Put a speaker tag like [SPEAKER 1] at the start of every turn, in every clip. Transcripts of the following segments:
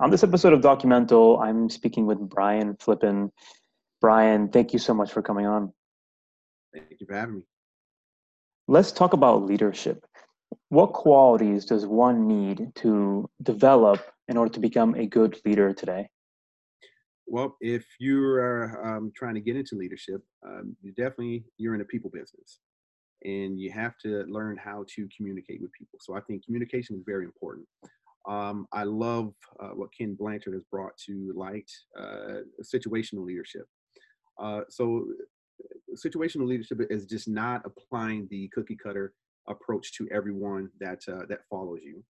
[SPEAKER 1] On this episode of Documental, I'm speaking with Brian Flippin. Brian, thank you so much for coming on.
[SPEAKER 2] Thank you for having me.
[SPEAKER 1] Let's talk about leadership. What qualities does one need to develop in order to become a good leader today?
[SPEAKER 2] Well, if you are um, trying to get into leadership, um, you definitely you're in a people business, and you have to learn how to communicate with people. So I think communication is very important. Um, I love uh, what Ken Blanchard has brought to light uh, situational leadership. Uh, so, situational leadership is just not applying the cookie cutter approach to everyone that uh, that follows you,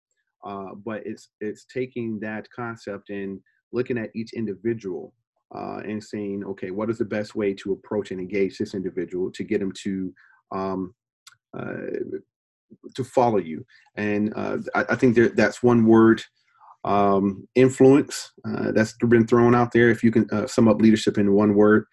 [SPEAKER 2] uh, but it's it's taking that concept and looking at each individual uh, and saying, okay, what is the best way to approach and engage this individual to get them to um, to follow you. And uh, I, I, think there, that's one word um, influence uh, that's been thrown out there. If you can uh, sum up leadership in one word,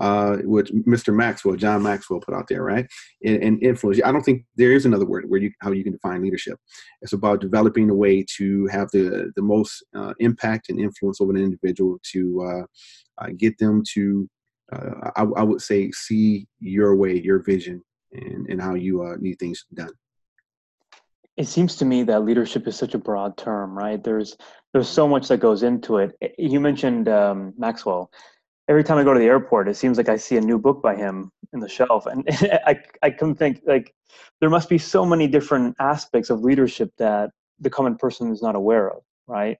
[SPEAKER 2] uh, which Mr. Maxwell, John Maxwell, put out there, right? And, and, influence. I don't think there is another word where you how you can define leadership. It's about developing a way to have the the most uh, impact and influence over an individual to uh, get them to, I, I, would say, see your way, your vision, and, and how you need things done
[SPEAKER 1] it seems to me that leadership is such a broad term right? There's there's so much that goes into it. You mentioned um, maxwell. Every time i go to the airport it seems like i see a new book by him in the shelf and i i come think like there must be so many different aspects of leadership that the common person is not aware of right?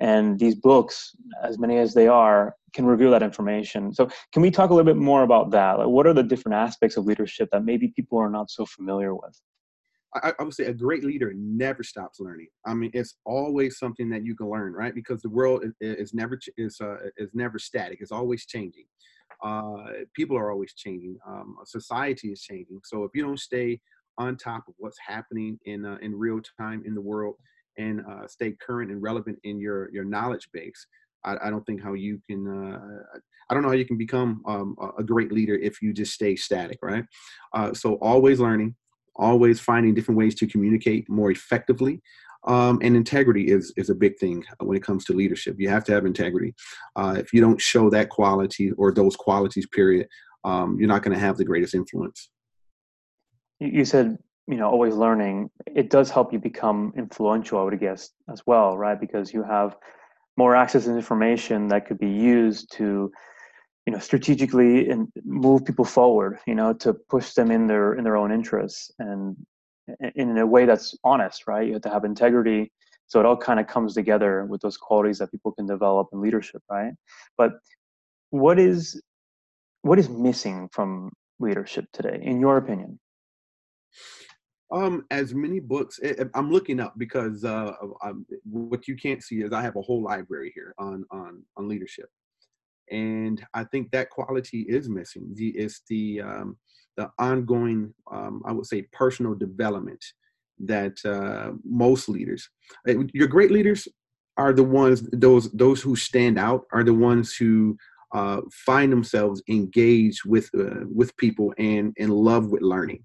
[SPEAKER 1] And these books as many as they are can reveal that information. So can we talk a little bit more about that? Like what are the different aspects of leadership that maybe people are not so familiar with
[SPEAKER 2] I, I, would say a great leader never stops learning. I mean, it's always something that you can learn, right? Because the world is, is never is uh, is never static. It's always changing. Uh, people are always changing. Um, society is changing. So if you don't stay on top of what's happening in uh, in real time in the world and uh, stay current and relevant in your your knowledge base, I, I don't think how you can. Uh, I don't know how you can become um, a great leader if you just stay static, right? Uh, so always learning, always finding different ways to communicate more effectively. Um, and integrity is is a big thing when it comes to leadership. You have to have integrity. Uh, if you don't show that quality or those qualities, period, um, you're not going to have the greatest influence.
[SPEAKER 1] You said you know always learning. It does help you become influential, I would guess, as well, right? Because you have more access to information that could be used to you know strategically and move people forward you know to push them in their in their own interests and in a way that's honest right? You have to have integrity. So it all kind of comes together with those qualities that people can develop in leadership right? But what is what is missing from leadership today in your opinion?
[SPEAKER 2] Um, as many books eh, eh, I'm looking up because uh, I'm, what you can't see is I have a whole library here on on on leadership, and I think that quality is missing. The it's the um, the ongoing, um, I would say, personal development that uh, most leaders, eh, your great leaders, are the ones those those who stand out are the ones who uh, find themselves engaged with uh, with people and in love with learning.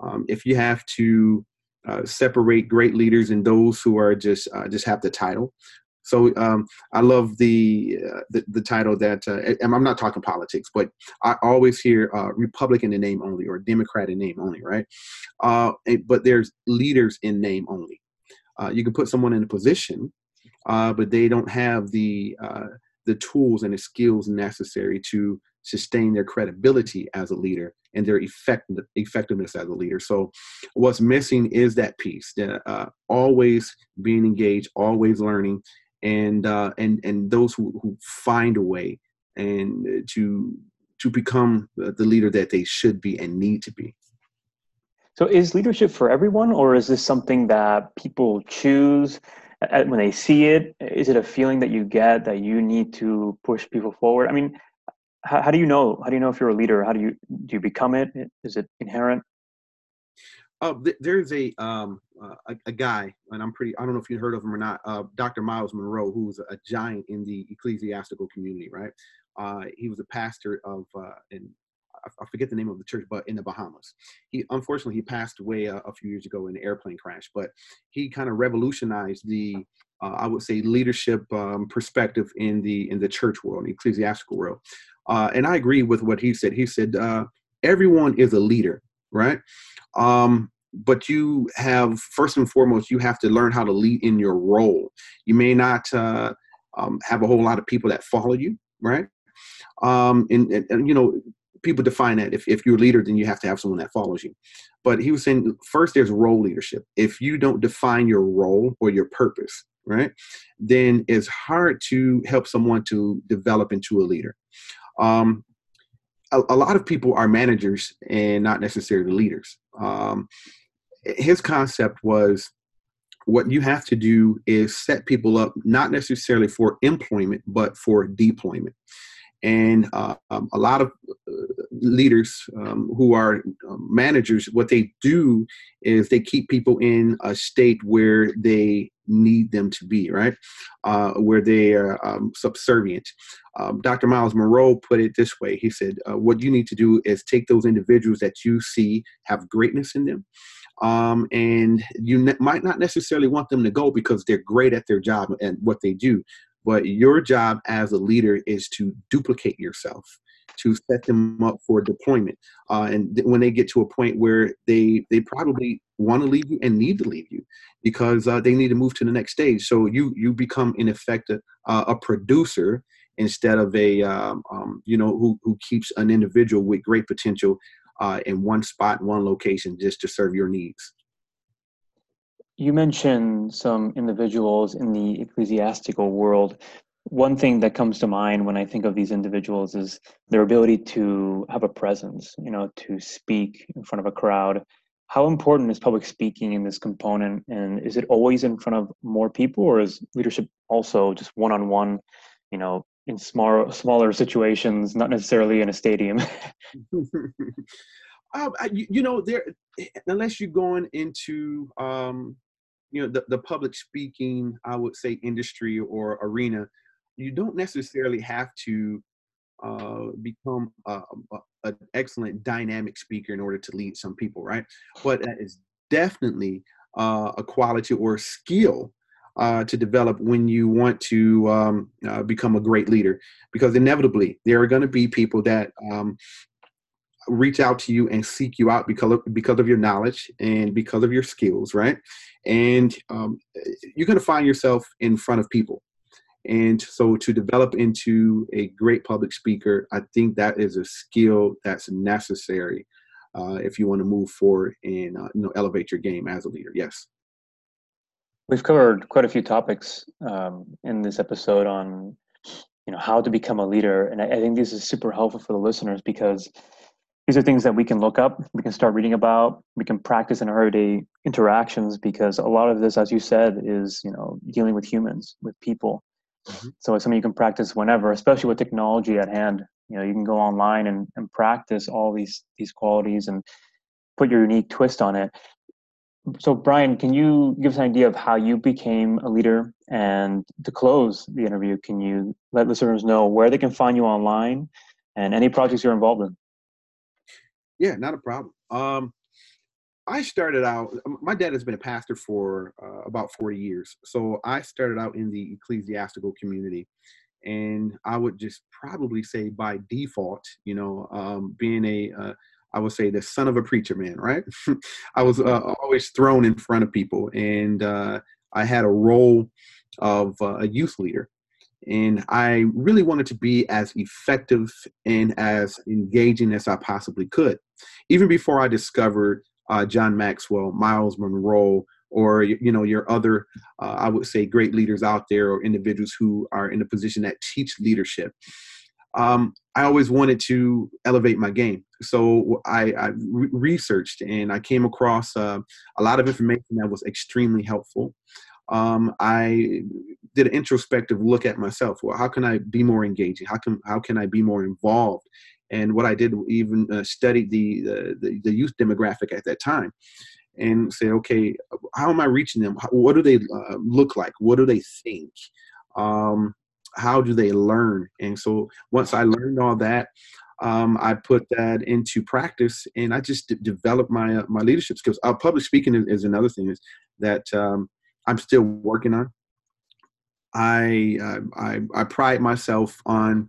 [SPEAKER 2] Um, if you have to uh, separate great leaders and those who are just uh, just have the title, so um, I love the, uh, the, the title that uh, I'm not talking politics, but I always hear uh, Republican in name only or Democrat in name only, right? Uh, but there's leaders in name only. Uh, you can put someone in a position, uh, but they don't have the the tools and the skills necessary to sustain their credibility as a leader and their effect, effectiveness as a leader. So, what's missing is that piece that always being engaged, always learning, and uh, and and those who, who find a way and to to become the leader that they should be and need to be.
[SPEAKER 1] So, is leadership for everyone, or is this something that people choose when they see it? Is it a feeling that you get that you need to push people forward? I mean, how, how do you know? How do you know if you're a leader? How do you do you become it? Is it inherent?
[SPEAKER 2] Th- there's a, um, uh, a, a guy, and I'm pretty. I don't know if you heard of him or not. Uh, Dr. Myles Munroe, who's a giant in the ecclesiastical community, right? Uh, he was a pastor of, uh, in I forget the name of the church, but in the Bahamas. He unfortunately he passed away a, a few years ago in an airplane crash, but he kind of revolutionized the uh, I would say, leadership um, perspective in the in the church world, the ecclesiastical world. Uh, and I agree with what he said. He said uh, everyone is a leader, right? Um, but you have first and foremost, you have to learn how to lead in your role. You may not uh, um, have a whole lot of people that follow you, right? Um, and, and, and you know, people define that. If, if you're a leader then you have to have someone that follows you. But he was saying first there's role leadership. If you don't define your role or your purpose right then it's hard to help someone to develop into a leader. Um, a, a, lot of people are managers and not necessarily leaders. Um, his concept was what you have to do is set people up not necessarily for employment but for deployment. And uh, um, a lot of uh, leaders um, who are um, managers what they do is they keep people in a state where they need them to be right? Uh, where they are um, subservient. Um, dr myles munroe put it this way. He said uh, what you need to do is take those individuals that you see have greatness in them um, and you ne- might not necessarily want them to go because they're great at their job and what they do but your job as a leader is to duplicate yourself, to set them up for deployment. Uh, and th- when they get to a point where they they probably want to leave you and need to leave you because uh, they need to move to the next stage. So you you become in effect a, a producer instead of a um, um, you know who who keeps an individual with great potential uh, in one spot, one location, just to serve your needs.
[SPEAKER 1] You mentioned some individuals in the ecclesiastical world. One thing that comes to mind when I think of these individuals is their ability to have a presence, you know, to speak in front of a crowd. How important is public speaking in this component? And is it always in front of more people, or is leadership also just one on one, you know, in smaller smaller situations, not necessarily in a stadium?
[SPEAKER 2] Uh, you, you, know, there unless you're going into um, you know the, the public speaking, I would say industry or arena, you don't necessarily have to uh, become an excellent dynamic speaker in order to lead some people, right? But that is definitely uh, a quality or skill uh, to develop when you want to um, uh, become a great leader because inevitably there are going to be people that um, reach out to you and seek you out because of, because of your knowledge and because of your skills, right? And um, you're going to find yourself in front of people. And so to develop into a great public speaker, I think that is a skill that's necessary uh, if you want to move forward and uh, you know elevate your game as a leader. Yes.
[SPEAKER 1] We've covered quite a few topics um, in this episode on you know how to become a leader, and I, I think this is super helpful for the listeners because these are things that we can look up, we can start reading about, we can practice in our everyday interactions because a lot of this, as you said, is you know dealing with humans, with people. Mm-hmm. So it's something you can practice whenever, especially with technology at hand. You know, you can go online and, and practice all these these qualities and put your unique twist on it. So, Brian, can you give us an idea of how you became a leader? And to close the interview, can you let listeners know where they can find you online and any projects you're involved in?
[SPEAKER 2] Yeah, not a problem. Um, I started out. My dad has been a pastor for uh, about forty years, so I started out in the ecclesiastical community, and I would just probably say by default, you know, um, being a uh, I would say the son of a preacher man, right? I was uh, always thrown in front of people, and uh, I had a role of uh, a youth leader and I really wanted to be as effective and as engaging as I possibly could. Even before I discovered uh, John Maxwell, Myles Munroe, or you know your other, uh, I would say, great leaders out there or individuals who are in a position that teach leadership. Um, I always wanted to elevate my game, so I, I re- researched and I came across uh, a lot of information that was extremely helpful um, I did an introspective look at myself. Well, how can I be more engaging? How can how can I be more involved? And what I did even uh, studied the, the the youth demographic at that time, and say, okay, how am I reaching them? What do they uh, look like? What do they think? Um, how do they learn? And so once I learned all that, um, I put that into practice, and I just d- developed my uh, my leadership skills. Uh, public speaking is, is, another thing is that um, I'm still working on. I, uh, I I pride myself on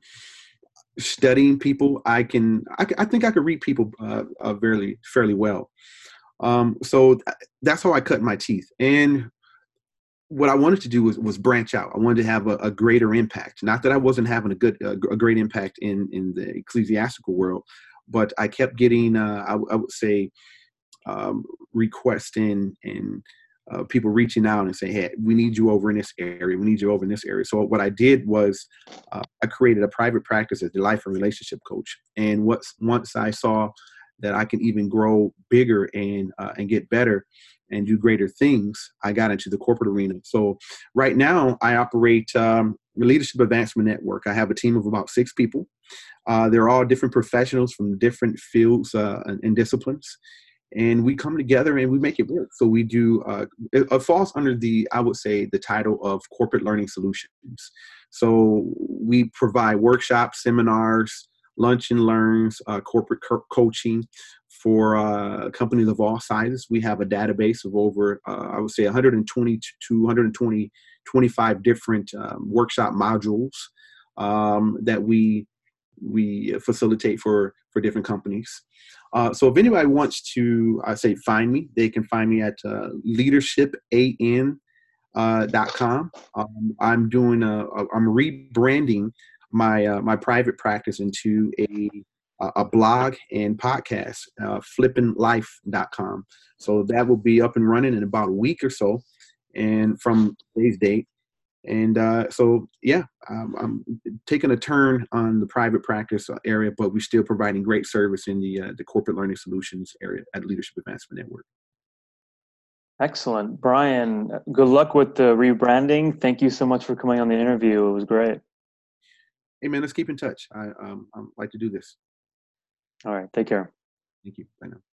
[SPEAKER 2] studying people. I can I, I think I could read people uh, uh, fairly fairly well. Um, so that's how I cut my teeth. And what I wanted to do was was branch out. I wanted to have a, a greater impact. Not that I wasn't having a good a, a, great impact in in the ecclesiastical world, but I kept getting uh, I, would say um, requests and and uh, people reaching out and saying, "Hey, we need you over in this area. We need you over in this area." So what I did was uh, I created a private practice as the life and relationship coach. And once once I saw that I can even grow bigger and uh, and get better and do greater things, I got into the corporate arena. So right now I operate um, Leadership Advancement Network. I have a team of about six people. Uh, they're all different professionals from different fields uh, and, and disciplines and we come together and we make it work. So we do. Uh, it, it, falls under the I would say the title of corporate learning solutions. So we provide workshops, seminars, lunch and learns, uh, corporate co- coaching for uh, companies of all sizes. We have a database of over uh, I would say 120 to 120 25 different um, workshop modules um, that we we facilitate for for different companies. Uh, so if anybody wants to, I say, find me, they can find me at uh, leadershipan.com. Uh, um, I'm doing a, a, I'm rebranding my uh, my private practice into a a blog and podcast, uh, flippinglife.com. So that will be up and running in about a week or so, and from today's date. And uh, so yeah um, i'm taking a turn on the private practice area but we're still providing great service in the uh, the corporate learning solutions area at leadership advancement network.
[SPEAKER 1] Excellent. Brian good luck with the rebranding. Thank you so much for coming on the interview. It was great
[SPEAKER 2] hey man let's keep in touch. I um, i like to do this.
[SPEAKER 1] All right take care.
[SPEAKER 2] Thank you. Bye now